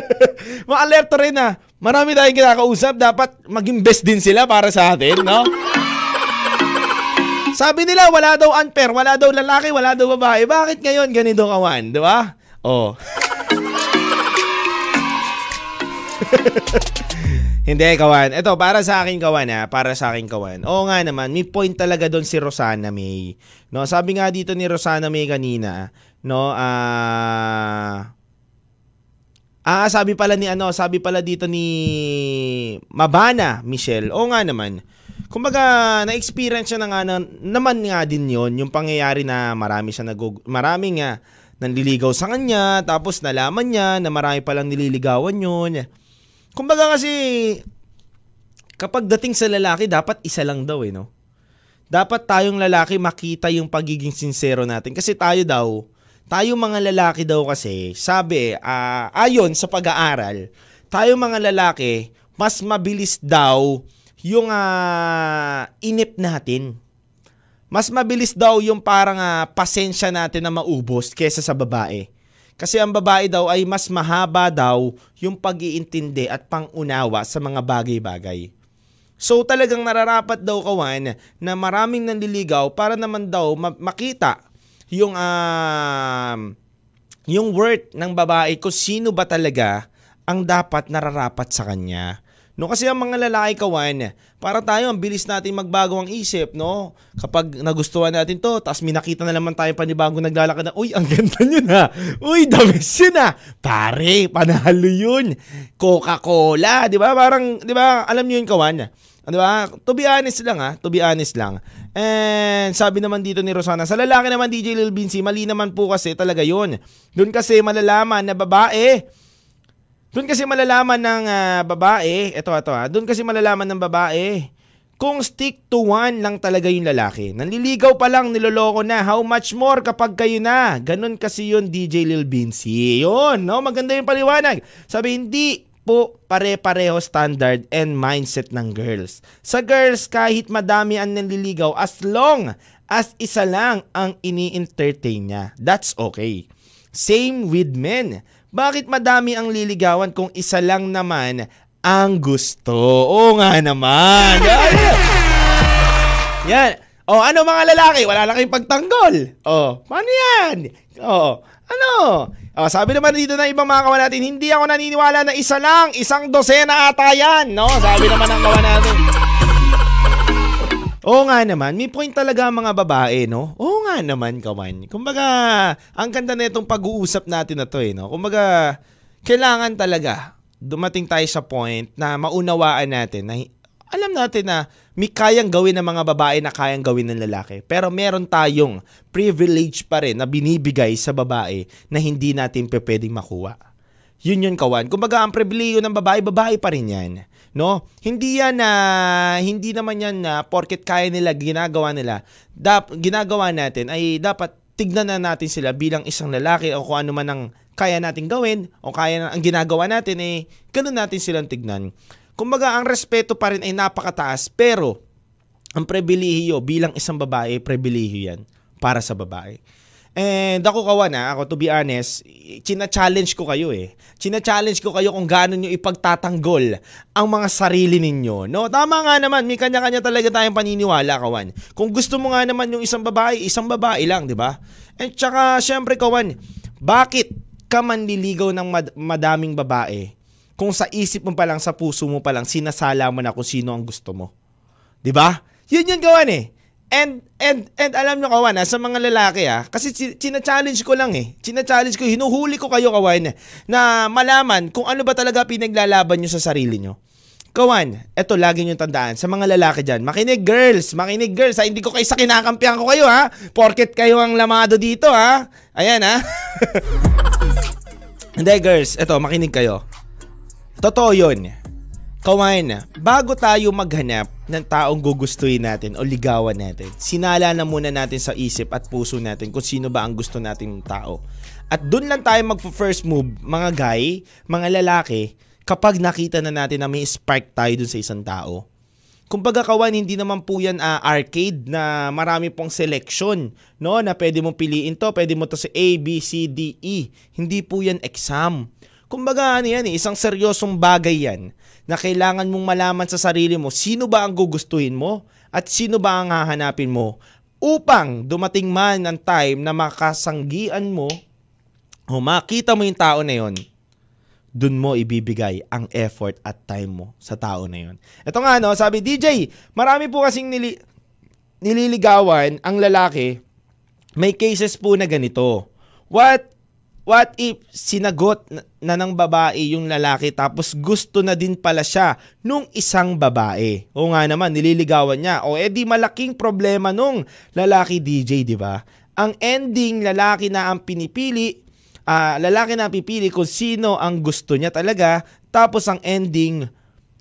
S3: ma-alerto rin na marami tayong kinakausap, dapat maging best din sila para sa atin, no? Sabi nila, wala daw unfair, wala daw lalaki, wala daw babae. Bakit ngayon ganito kawan, di ba? Oh. Hindi, kawan. Ito, para sa akin, kawan, ha? Para sa akin, kawan. Oo nga naman, may point talaga doon si Rosana May. No, sabi nga dito ni Rosana May kanina, no, ah... Ah, sabi pala ni ano, sabi pala dito ni Mabana, Michelle. Oo nga naman. Kumbaga, na-experience siya na nga na, naman nga din yon yung pangyayari na marami siya nag marami nga nanliligaw sa kanya, tapos nalaman niya na marami palang nililigawan yun. Kumbaga kasi, kapag dating sa lalaki, dapat isa lang daw eh, no? Dapat tayong lalaki makita yung pagiging sincero natin. Kasi tayo daw, tayo mga lalaki daw kasi, sabi, ah, ayon sa pag-aaral, tayo mga lalaki, mas mabilis daw yung ah, inip natin. Mas mabilis daw yung parang ah, pasensya natin na maubos kesa sa babae. Kasi ang babae daw ay mas mahaba daw yung pag-iintindi at pangunawa sa mga bagay-bagay. So talagang nararapat daw kawan na maraming nanliligaw para naman daw ma- makita yung um, yung worth ng babae kung sino ba talaga ang dapat nararapat sa kanya. No kasi ang mga lalaki kawan, para tayo ang bilis natin magbago ang isip, no? Kapag nagustuhan natin to, tapos may nakita na naman tayo panibago naglalakad na, uy, ang ganda nyo na. Uy, best yun na. Pare, panalo yun. Coca-Cola, di ba? Parang, di ba, alam nyo yun kawan? Di ba? To be honest lang ha, to be honest lang. And sabi naman dito ni Rosana, sa lalaki naman DJ Lil Binsi, mali naman po kasi talaga yun. Doon kasi malalaman na babae, doon kasi malalaman ng ah, babae, eto eto ha, doon kasi malalaman ng babae kung stick to one lang talaga yung lalaki. Nanliligaw pa lang, niloloko na. How much more kapag kayo na? Ganon kasi yun, DJ Lil Binsi. Yun, no? Maganda yung paliwanag. Sabi, hindi po pare-pareho standard and mindset ng girls. Sa girls, kahit madami ang nanliligaw, as long as isa lang ang ini-entertain niya, that's okay. Same with men. Bakit madami ang liligawan kung isa lang naman ang gusto? Oo nga naman. Yan. Yan. O ano mga lalaki? Wala lang kayong pagtanggol. O, paano yan? O, ano? O, sabi naman dito ng ibang mga kawan natin, hindi ako naniniwala na isa lang, isang dosena ata yan. No? Sabi naman ng kawan natin. Oo nga naman, may point talaga ang mga babae, no? Oo nga naman, kawan. Kumbaga, ang ganda na itong pag-uusap natin na to, eh, no? Kumbaga, kailangan talaga dumating tayo sa point na maunawaan natin na alam natin na may kayang gawin ng mga babae na kayang gawin ng lalaki. Pero meron tayong privilege pa rin na binibigay sa babae na hindi natin pwedeng makuha. Yun yun kawan. Kumbaga ang pribileyo ng babae, babae pa rin yan. No? Hindi yan na hindi naman yan na porket kaya nila ginagawa nila. Dap, ginagawa natin ay dapat tignan na natin sila bilang isang lalaki o kung ano man ang kaya natin gawin o kaya na, ang ginagawa natin eh ganun natin silang tignan. Kumbaga ang respeto pa rin ay napakataas pero ang pribilehiyo bilang isang babae, pribilehiyo yan para sa babae. And ako kawan ha, ako to be honest, china-challenge ko kayo eh. China-challenge ko kayo kung gaano nyo ipagtatanggol ang mga sarili ninyo. No, tama nga naman, may kanya-kanya talaga tayong paniniwala kawan. Kung gusto mo nga naman yung isang babae, isang babae lang, di ba? And tsaka syempre kawan, bakit ka manliligaw ng mad- madaming babae kung sa isip mo pa lang, sa puso mo pa lang, sinasala mo na kung sino ang gusto mo. 'Di ba? Yun yung gawan eh. And, and, and alam nyo kawan ha, sa mga lalaki ha, kasi chi- china-challenge ko lang eh. China-challenge ko, hinuhuli ko kayo kawan na malaman kung ano ba talaga pinaglalaban nyo sa sarili nyo. Kawan, eto lagi nyo tandaan, sa mga lalaki dyan, makinig girls, makinig girls ha, hindi ko kayo sa kinakampihan ko kayo ha, porket kayo ang lamado dito ha. Ayan ha. hindi girls, eto makinig kayo. Totoo yun. Kawan, bago tayo maghanap ng taong gugustuhin natin o ligawan natin, sinala na muna natin sa isip at puso natin kung sino ba ang gusto nating tao. At doon lang tayo magpo-first move, mga guy, mga lalaki, kapag nakita na natin na may spark tayo dun sa isang tao. Kumbaga kawan, hindi naman po yan ah, arcade na marami pong selection, no? Na pwede mong piliin to, pwede mo to sa A, B, C, D, E. Hindi po yan exam. Kumbaga ano yan eh, isang seryosong bagay yan na kailangan mong malaman sa sarili mo sino ba ang gugustuhin mo at sino ba ang hahanapin mo upang dumating man ang time na makasanggian mo o makita mo yung tao na yon dun mo ibibigay ang effort at time mo sa tao na yon. Ito nga no, sabi DJ, marami po kasing nili, nililigawan ang lalaki. May cases po na ganito. What what if sinagot na, ng babae yung lalaki tapos gusto na din pala siya nung isang babae? O nga naman, nililigawan niya. O edi malaking problema nung lalaki DJ, di ba? Ang ending, lalaki na ang pinipili, ah, lalaki na ang pipili kung sino ang gusto niya talaga. Tapos ang ending,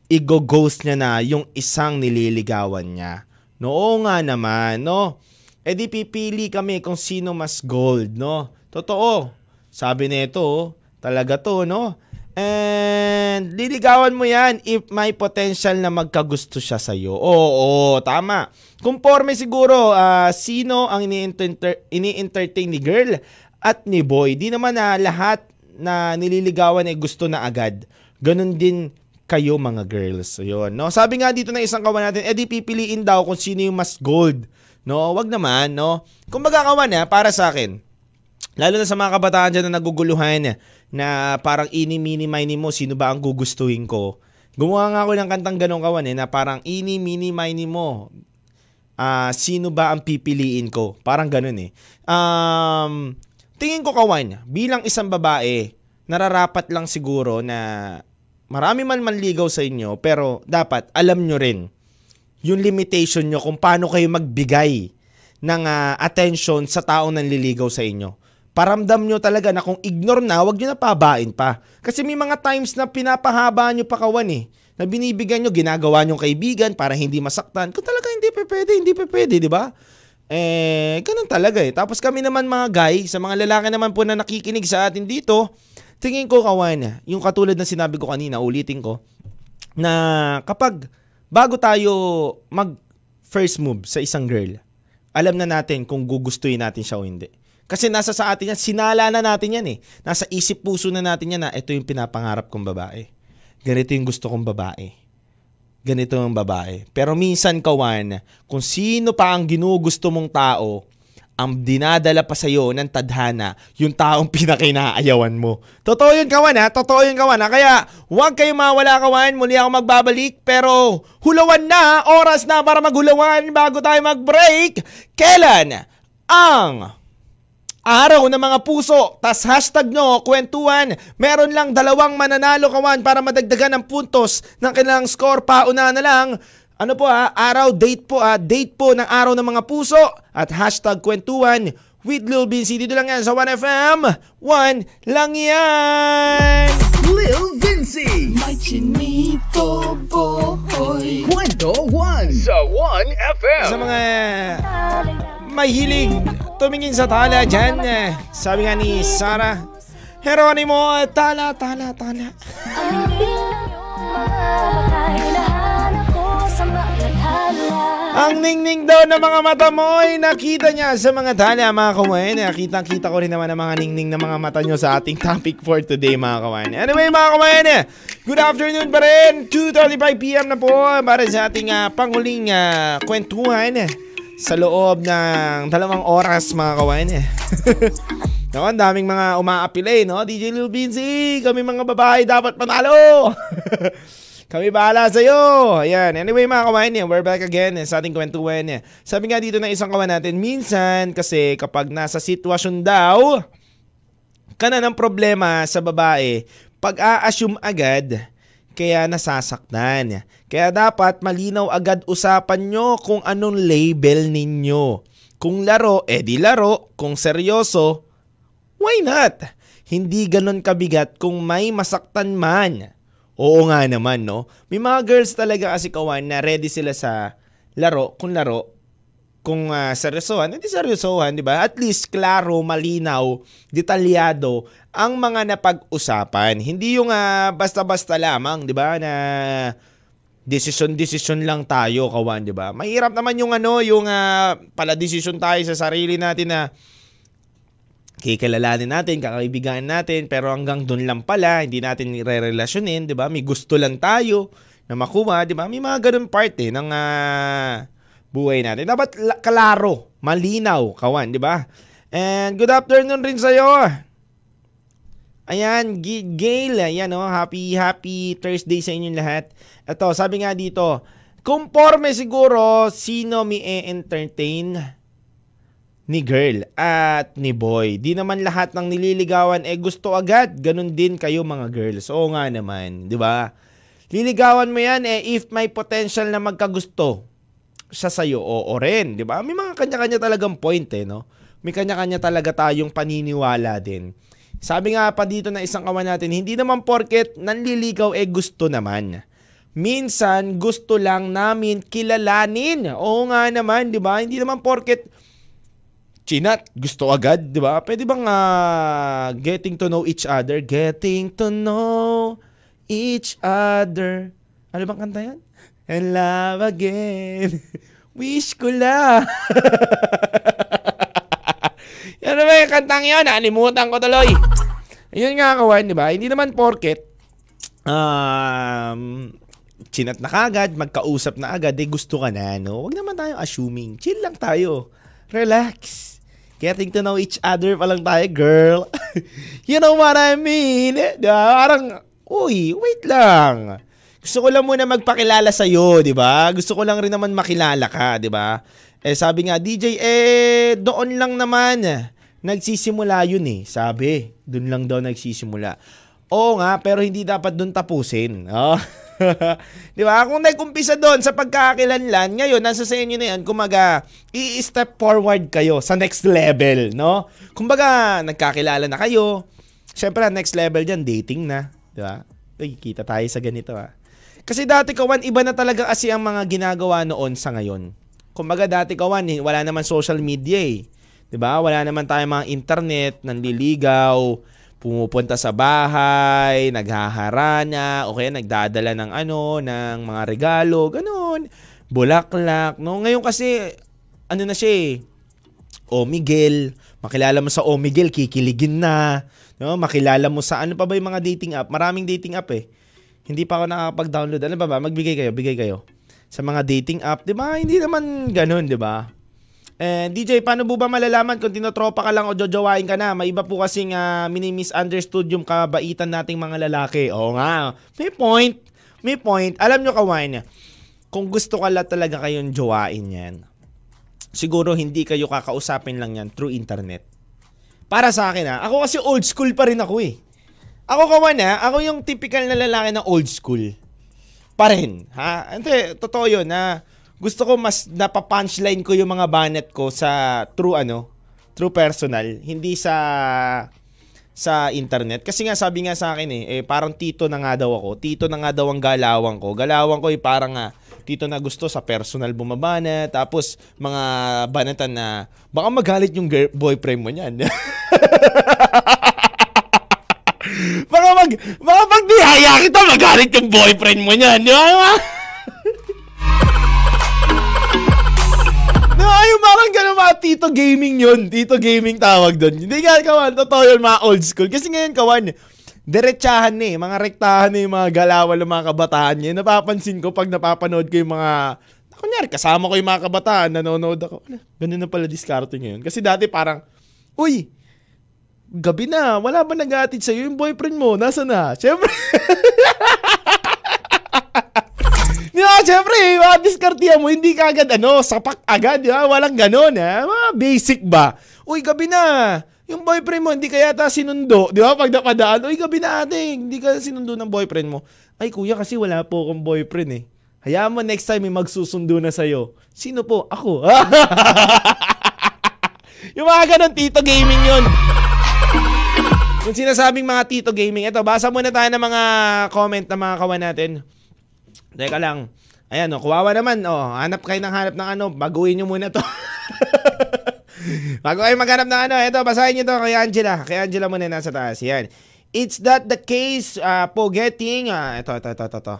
S3: i-ghost niya na yung isang nililigawan niya. No, nga naman, no? E di pipili kami kung sino mas gold, no? Totoo. Sabi nito, talaga to, no? And liligawan mo yan if may potential na magkagusto siya sa'yo. Oo, oo tama. Conforme siguro ah, sino ang ini-enter- ini-entertain ni girl at ni boy. Di naman na lahat na nililigawan ay gusto na agad. Ganon din kayo mga girls. Ayun, no? Sabi nga dito ng isang kawan natin, edi pipiliin daw kung sino yung mas gold. No, wag naman, no? Kumbaga kawan ha, para sa akin, Lalo na sa mga kabataan dyan na naguguluhan na parang ini-mini-mini mo sino ba ang gugustuhin ko. Gumawa nga ako ng kantang ganong kawan eh, na parang ini-mini-mini mo ah sino ba ang pipiliin ko. Parang ganun eh. Um, tingin ko kawan, bilang isang babae, nararapat lang siguro na marami man manligaw sa inyo pero dapat alam nyo rin yung limitation nyo kung paano kayo magbigay ng ah, attention sa taong nanliligaw sa inyo. Paramdam nyo talaga na kung ignore na, wag nyo na pabain pa. Kasi may mga times na pinapahaba nyo pa kawan eh. Na binibigyan nyo, ginagawa nyo kaibigan para hindi masaktan. Kung talaga hindi pa pwede, hindi pa pwede, di ba? Eh, ganun talaga eh. Tapos kami naman mga guy, sa mga lalaki naman po na nakikinig sa atin dito, tingin ko kawan, yung katulad ng sinabi ko kanina, ulitin ko, na kapag bago tayo mag first move sa isang girl, alam na natin kung gugustuhin natin siya o hindi. Kasi nasa sa atin yan, sinala na natin yan eh. Nasa isip puso na natin yan na ito yung pinapangarap kong babae. Ganito yung gusto kong babae. Ganito yung babae. Pero minsan kawan, kung sino pa ang ginugusto mong tao, ang dinadala pa sa'yo ng tadhana, yung taong pinakinaayawan mo. Totoo yun kawan ha, totoo yun kawan ha. Kaya huwag kayo mawala kawan, muli ako magbabalik. Pero hulawan na, oras na para maghulawan bago tayo mag-break. Kailan ang araw ng mga puso. Tas hashtag nyo, kwentuhan. Meron lang dalawang mananalo kawan para madagdagan ang puntos ng kanilang score. Pauna na lang. Ano po ha, araw, date po ha, date po ng araw ng mga puso at hashtag kwentuhan with Lil Vinci. Dito lang yan sa 1FM. 1 lang yan!
S1: Lil Vinci.
S4: May chinito boy
S1: Kwento 1 sa 1FM.
S3: Sa mga may hilig tumingin sa tala dyan. eh, Sabi nga ni Sarah, Heronimo, tala, tala, tala. Ang ningning daw ng mga mata mo ay nakita niya sa mga tala mga kawain. Nakita kita ko rin naman ang mga ningning ng mga mata nyo sa ating topic for today mga kawain. Anyway mga kawain, good afternoon pa rin. 2.35pm na po para sa ating ah, panghuling ah, kwentuhan sa loob ng dalawang oras mga kawain. Naku, ang daming mga umaapilay, no? DJ Lil Vinci, kami mga babae dapat panalo! kami bahala sa'yo! Ayan. Anyway, mga kawain niya, we're back again eh, sa ating kwentuhan niya. Sabi nga dito ng isang kawan natin, minsan kasi kapag nasa sitwasyon daw, ka ng problema sa babae, pag-a-assume agad, kaya nasasaktan. Kaya dapat malinaw agad usapan nyo kung anong label ninyo. Kung laro, edi laro. Kung seryoso, why not? Hindi ganon kabigat kung may masaktan man. Oo nga naman, no? May mga girls talaga kasi kawan na ready sila sa laro, kung laro, kung uh, seryosohan, hindi seryosohan, di ba? At least klaro, malinaw, detalyado ang mga napag-usapan. Hindi yung uh, basta-basta lamang, di ba, na decision-decision lang tayo, kawan, di ba? Mahirap naman yung ano, yung uh, pala decision tayo sa sarili natin na kikilalanin natin, kakaibigan natin, pero hanggang doon lang pala, hindi natin re-relasyonin, di ba? May gusto lang tayo na makuha, di ba? May mga ganun part eh, ng uh, buhay natin. Dapat kalaro, malinaw, kawan, di ba? And good afternoon rin sa'yo. Ayan, Gail, ayan oh, happy, happy Thursday sa inyong lahat. Ito, sabi nga dito, conforme siguro sino mi entertain ni girl at ni boy. Di naman lahat ng nililigawan eh gusto agad. Ganun din kayo mga girls. Oo nga naman, di ba? Liligawan mo yan eh if may potential na magkagusto siya sa'yo, oo rin, di ba? May mga kanya-kanya talagang point eh, no? May kanya-kanya talaga tayong paniniwala din. Sabi nga pa dito na isang kawan natin, hindi naman porket nanliligaw eh gusto naman. Minsan gusto lang namin kilalanin. Oo nga naman, 'di ba? Hindi naman porket chinat gusto agad, 'di ba? Pwede bang uh, getting to know each other, getting to know each other. Ano bang kanta 'yan? And love again. Wish ko lang. Yan ba yung kantang yun? Nalimutan ko tuloy. Ayun nga kawan, di ba? Hindi naman porket um, chinat na kagad, magkausap na agad, eh gusto ka na, no? Huwag naman tayo assuming. Chill lang tayo. Relax. Getting to know each other pa lang tayo, girl. you know what I mean? Di ba? Parang, uy, wait lang. Gusto ko lang muna magpakilala sa iyo, 'di ba? Gusto ko lang rin naman makilala ka, 'di ba? Eh sabi nga DJ eh doon lang naman nagsisimula yun eh. Sabi, doon lang daw nagsisimula. Oo nga, pero hindi dapat doon tapusin. Oh. 'Di ba? Kung nagkumpisa doon sa pagkakakilanlan, ngayon nasa sa inyo na 'yan, kumaga i-step forward kayo sa next level, no? Kumbaga nagkakilala na kayo. Syempre, next level diyan dating na, 'di ba? Kita tayo sa ganito ah. Kasi dati kawan, iba na talaga kasi ang mga ginagawa noon sa ngayon. Kumbaga dati kawan, wala naman social media eh. 'Di ba? Wala naman tayong mga internet, nanliligaw, pumupunta sa bahay, naghaharana, o kaya nagdadala ng ano, ng mga regalo, ganun. Bulaklak, no? Ngayon kasi ano na siya eh. O Miguel, makilala mo sa O Miguel, kikiligin na. No? Makilala mo sa ano pa ba yung mga dating app? Maraming dating app eh. Hindi pa ako nakakapag-download. Ano ba ba? Magbigay kayo, bigay kayo. Sa mga dating app, 'di ba? Hindi naman ganoon, 'di ba? Eh, DJ, paano po ba malalaman kung tinotropa ka lang o jojowain ka na? May iba po kasing uh, mini-misunderstood yung kabaitan nating mga lalaki. Oo nga, may point. May point. Alam nyo, kawain, kung gusto ka lang talaga kayong jowain yan, siguro hindi kayo kakausapin lang yan through internet. Para sa akin ha, ako kasi old school pa rin ako eh. Ako kawan ha, ako yung typical na lalaki na old school. Pa rin, ha? Hindi, totoo yun na gusto ko mas napapunchline ko yung mga banet ko sa true ano, true personal, hindi sa sa internet. Kasi nga sabi nga sa akin eh, eh parang tito na nga daw ako. Tito na nga daw ang galawang ko. Galawang ko eh parang nga tito na gusto sa personal bumabana. Tapos mga banatan na baka magalit yung girl, boyfriend mo niyan. baka mag, baka pag nihaya kita, magalit yung boyfriend mo niyan. Di ba? no, yung parang gano'n mga tito gaming yun. Tito gaming tawag doon. Hindi nga kawan, totoo yun mga old school. Kasi ngayon kawan, diretsahan na eh. Mga rektahan na yung mga galawan ng mga kabataan niya. Napapansin ko pag napapanood ko yung mga kunyari, kasama ko yung mga kabataan, nanonood ako. Ganun na pala diskarte ngayon. Kasi dati parang, uy, gabi na, wala ba nag-aatid sa'yo? Yung boyfriend mo, nasa na? Siyempre. Di ba, siyempre, mga diskartiya mo, hindi ka agad, ano, sapak agad, di ba? Walang ganon, ha? Mga basic ba? Uy, gabi na. Yung boyfriend mo, hindi ka yata sinundo. Di ba? Pag napadaan, uy, gabi na ate, hindi ka sinundo ng boyfriend mo. Ay, kuya, kasi wala po akong boyfriend, eh. Hayaan mo next time may magsusundo na sa'yo. Sino po? Ako. yung mga ganon, tito gaming yun. Yung sinasabing mga tito gaming, ito, basa muna tayo ng mga comment ng mga kawan natin. Teka lang. Ayan, oh, kuwawa naman. Oh, hanap kayo ng hanap ng ano. Baguhin nyo muna to. Bago kayo maghanap ng ano, ito, basahin nyo to kay Angela. Kay Angela muna nasa taas. Yan. It's that the case uh, po getting, uh, ito, ito, ito, ito, ito.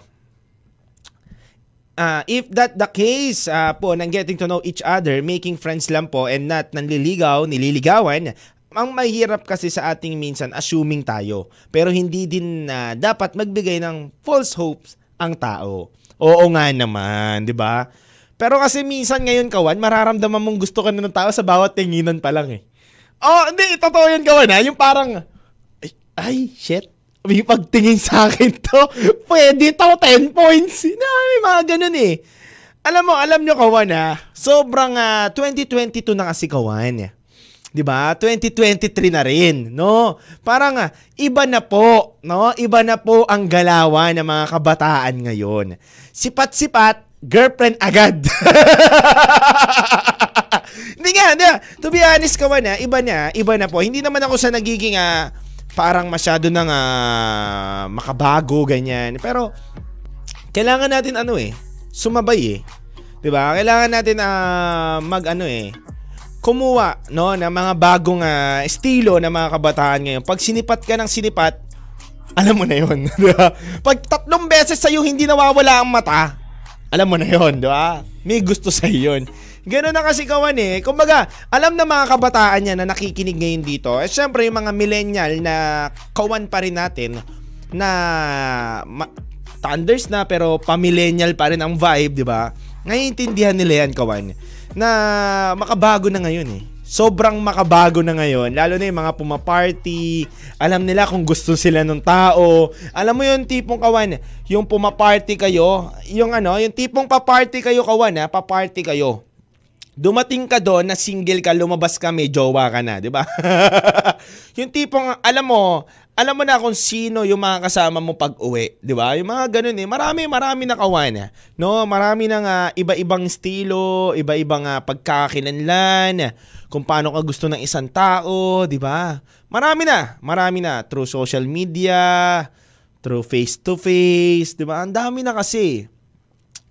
S3: Uh, if that the case uh, po ng getting to know each other, making friends lang po and not nanliligaw, nililigawan, ang mahirap kasi sa ating minsan assuming tayo. Pero hindi din uh, dapat magbigay ng false hopes ang tao. Oo nga naman, 'di ba? Pero kasi minsan ngayon kawan, mararamdaman mong gusto ka na ng tao sa bawat tinginan pa lang eh. Oh, hindi, totoo yan kawan ha. Yung parang, ay, ay shit, may pagtingin sa akin to, pwede to, 10 points. Na, may mga ganun eh. Alam mo, alam nyo kawan ha, sobrang uh, 2022 na kasi kawan. 'Di ba? 2023 na rin, no? Parang uh, iba na po, no? Iba na po ang galawan ng mga kabataan ngayon. Sipat-sipat, girlfriend agad. Hindi nga, hindi. To be honest ka na, iba na, iba na po. Hindi naman ako sa nagiging uh, parang masyado nang uh, makabago ganyan. Pero kailangan natin ano eh, sumabay eh. 'Di ba? Kailangan natin uh, mag ano eh, kumuha no ng mga bagong uh, estilo ng mga kabataan ngayon. Pag sinipat ka ng sinipat, alam mo na 'yon? Pag tatlong beses sa iyo hindi nawawala ang mata, alam mo na 'yon, di ba? May gusto sa 'yon. Ganun na kasi kawan eh. Kumbaga, alam na mga kabataan niya na nakikinig ngayon dito. Eh syempre yung mga millennial na kawan pa rin natin na ma- thunders na pero pa-millennial pa rin ang vibe, di ba? Naiintindihan nila yan, kawan na makabago na ngayon eh. Sobrang makabago na ngayon. Lalo na yung mga pumaparty. Alam nila kung gusto sila ng tao. Alam mo yung tipong kawan, yung pumaparty kayo, yung ano, yung tipong paparty kayo kawan ha, paparty kayo. Dumating ka doon na single ka, lumabas ka, may jowa ka na, di ba? yung tipong, alam mo, alam mo na kung sino yung mga kasama mo pag uwi, di ba? Yung mga ganun eh. Marami, marami na kawan. No? Marami na nga iba-ibang estilo, iba-ibang uh, pagkakakilanlan, kung paano ka gusto ng isang tao, di ba? Marami na, marami na. Through social media, through face-to-face, di ba? Ang dami na kasi.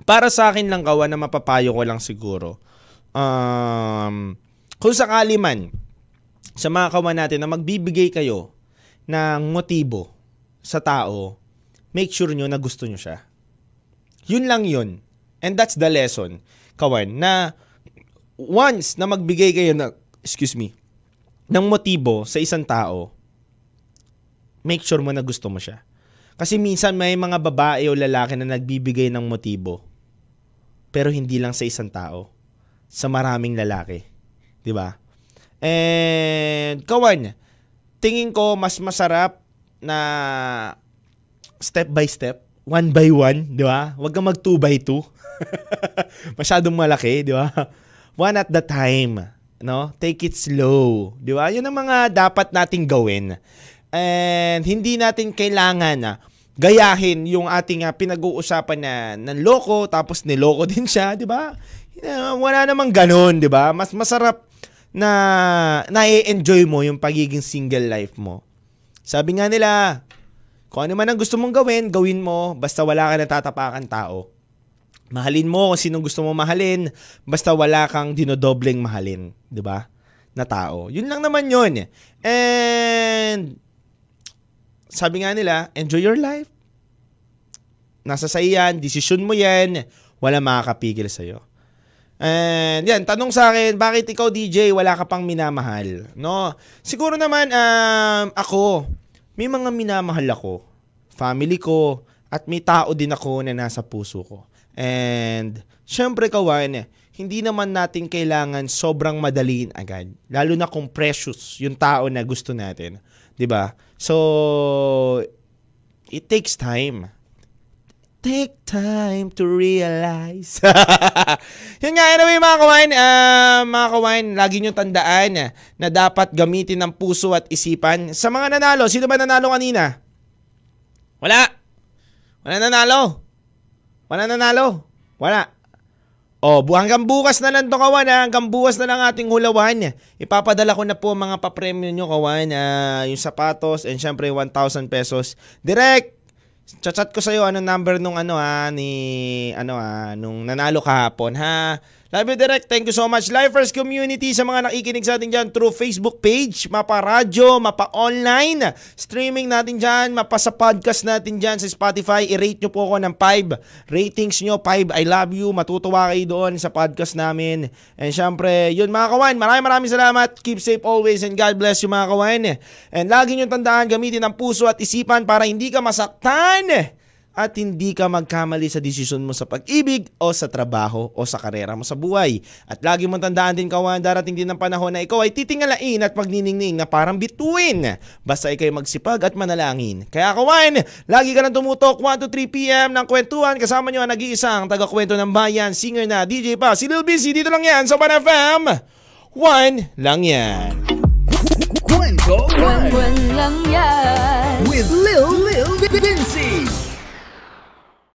S3: Para sa akin lang kawan na mapapayo ko lang siguro. Um, kung sakali man, sa mga kawan natin na magbibigay kayo ng motibo sa tao, make sure nyo na gusto nyo siya. Yun lang yun. And that's the lesson, kawan, na once na magbigay kayo ng, excuse me, ng motibo sa isang tao, make sure mo na gusto mo siya. Kasi minsan may mga babae o lalaki na nagbibigay ng motibo, pero hindi lang sa isang tao, sa maraming lalaki. 'Di ba? And kawan, tingin ko mas masarap na step by step, one by one, di ba? Huwag kang mag two by two. Masyadong malaki, di ba? One at the time, no? Take it slow, di ba? Yun ang mga dapat nating gawin. And hindi natin kailangan na gayahin yung ating uh, pinag-uusapan na ng loko tapos niloko din siya, di ba? Wala namang ganun, di ba? Mas masarap na na-enjoy mo yung pagiging single life mo. Sabi nga nila, kung ano man ang gusto mong gawin, gawin mo, basta wala ka natatapakan tao. Mahalin mo kung sinong gusto mo mahalin, basta wala kang dinodobleng mahalin, 'di ba? Na tao. Yun lang naman 'yun. And sabi nga nila, enjoy your life. Nasa sa iyan, desisyon mo 'yan, wala makakapigil sa iyo. And yan, tanong sa akin, bakit ikaw DJ wala ka pang minamahal? No? Siguro naman um, ako, may mga minamahal ako. Family ko, at may tao din ako na nasa puso ko. And syempre kawan, hindi naman natin kailangan sobrang madaliin agad. Lalo na kung precious yung tao na gusto natin. 'Di ba? So, it takes time. Take time to realize. Yun nga, anyway mga kawain, ah, mga kawain, lagi nyo tandaan na dapat gamitin ng puso at isipan. Sa mga nanalo, sino ba nanalo kanina? Wala. Wala nanalo. Wala nanalo. Wala. O, hanggang bukas na lang to kawan ha. Hanggang bukas na lang ating hulawan. Ipapadala ko na po mga papremyo nyo kawan. ah, yung sapatos and syempre 1,000 pesos. Direct! Chat-chat ko sa'yo anong number nung ano ha, ni, ano ha, nung nanalo kahapon ha. You direct, thank you so much. Lifers community sa mga nakikinig sa atin dyan through Facebook page, mapa radyo, mapa online, streaming natin dyan, mapa sa podcast natin dyan sa Spotify. I-rate nyo po ako ng 5. Ratings nyo, 5. I love you. Matutuwa kayo doon sa podcast namin. And syempre, yun mga kawan, maraming maraming salamat. Keep safe always and God bless you mga kawan. And lagi nyo tandaan, gamitin ang puso at isipan para hindi ka masaktan at hindi ka magkamali sa desisyon mo sa pag-ibig o sa trabaho o sa karera mo sa buhay. At lagi mong tandaan din kawan, darating din ng panahon na ikaw ay titingalain at magniningning na parang bituin. Basta ikay magsipag at manalangin. Kaya kawan, lagi ka nang tumutok 1 to 3 p.m. ng kwentuhan. Kasama nyo ang nag-iisang taga-kwento ng bayan, singer na DJ pa, si Lil Busy. Dito lang yan sa 1FM. One lang yan.
S1: Kwento 1
S4: One lang yan
S1: with Lil Lil Vinci.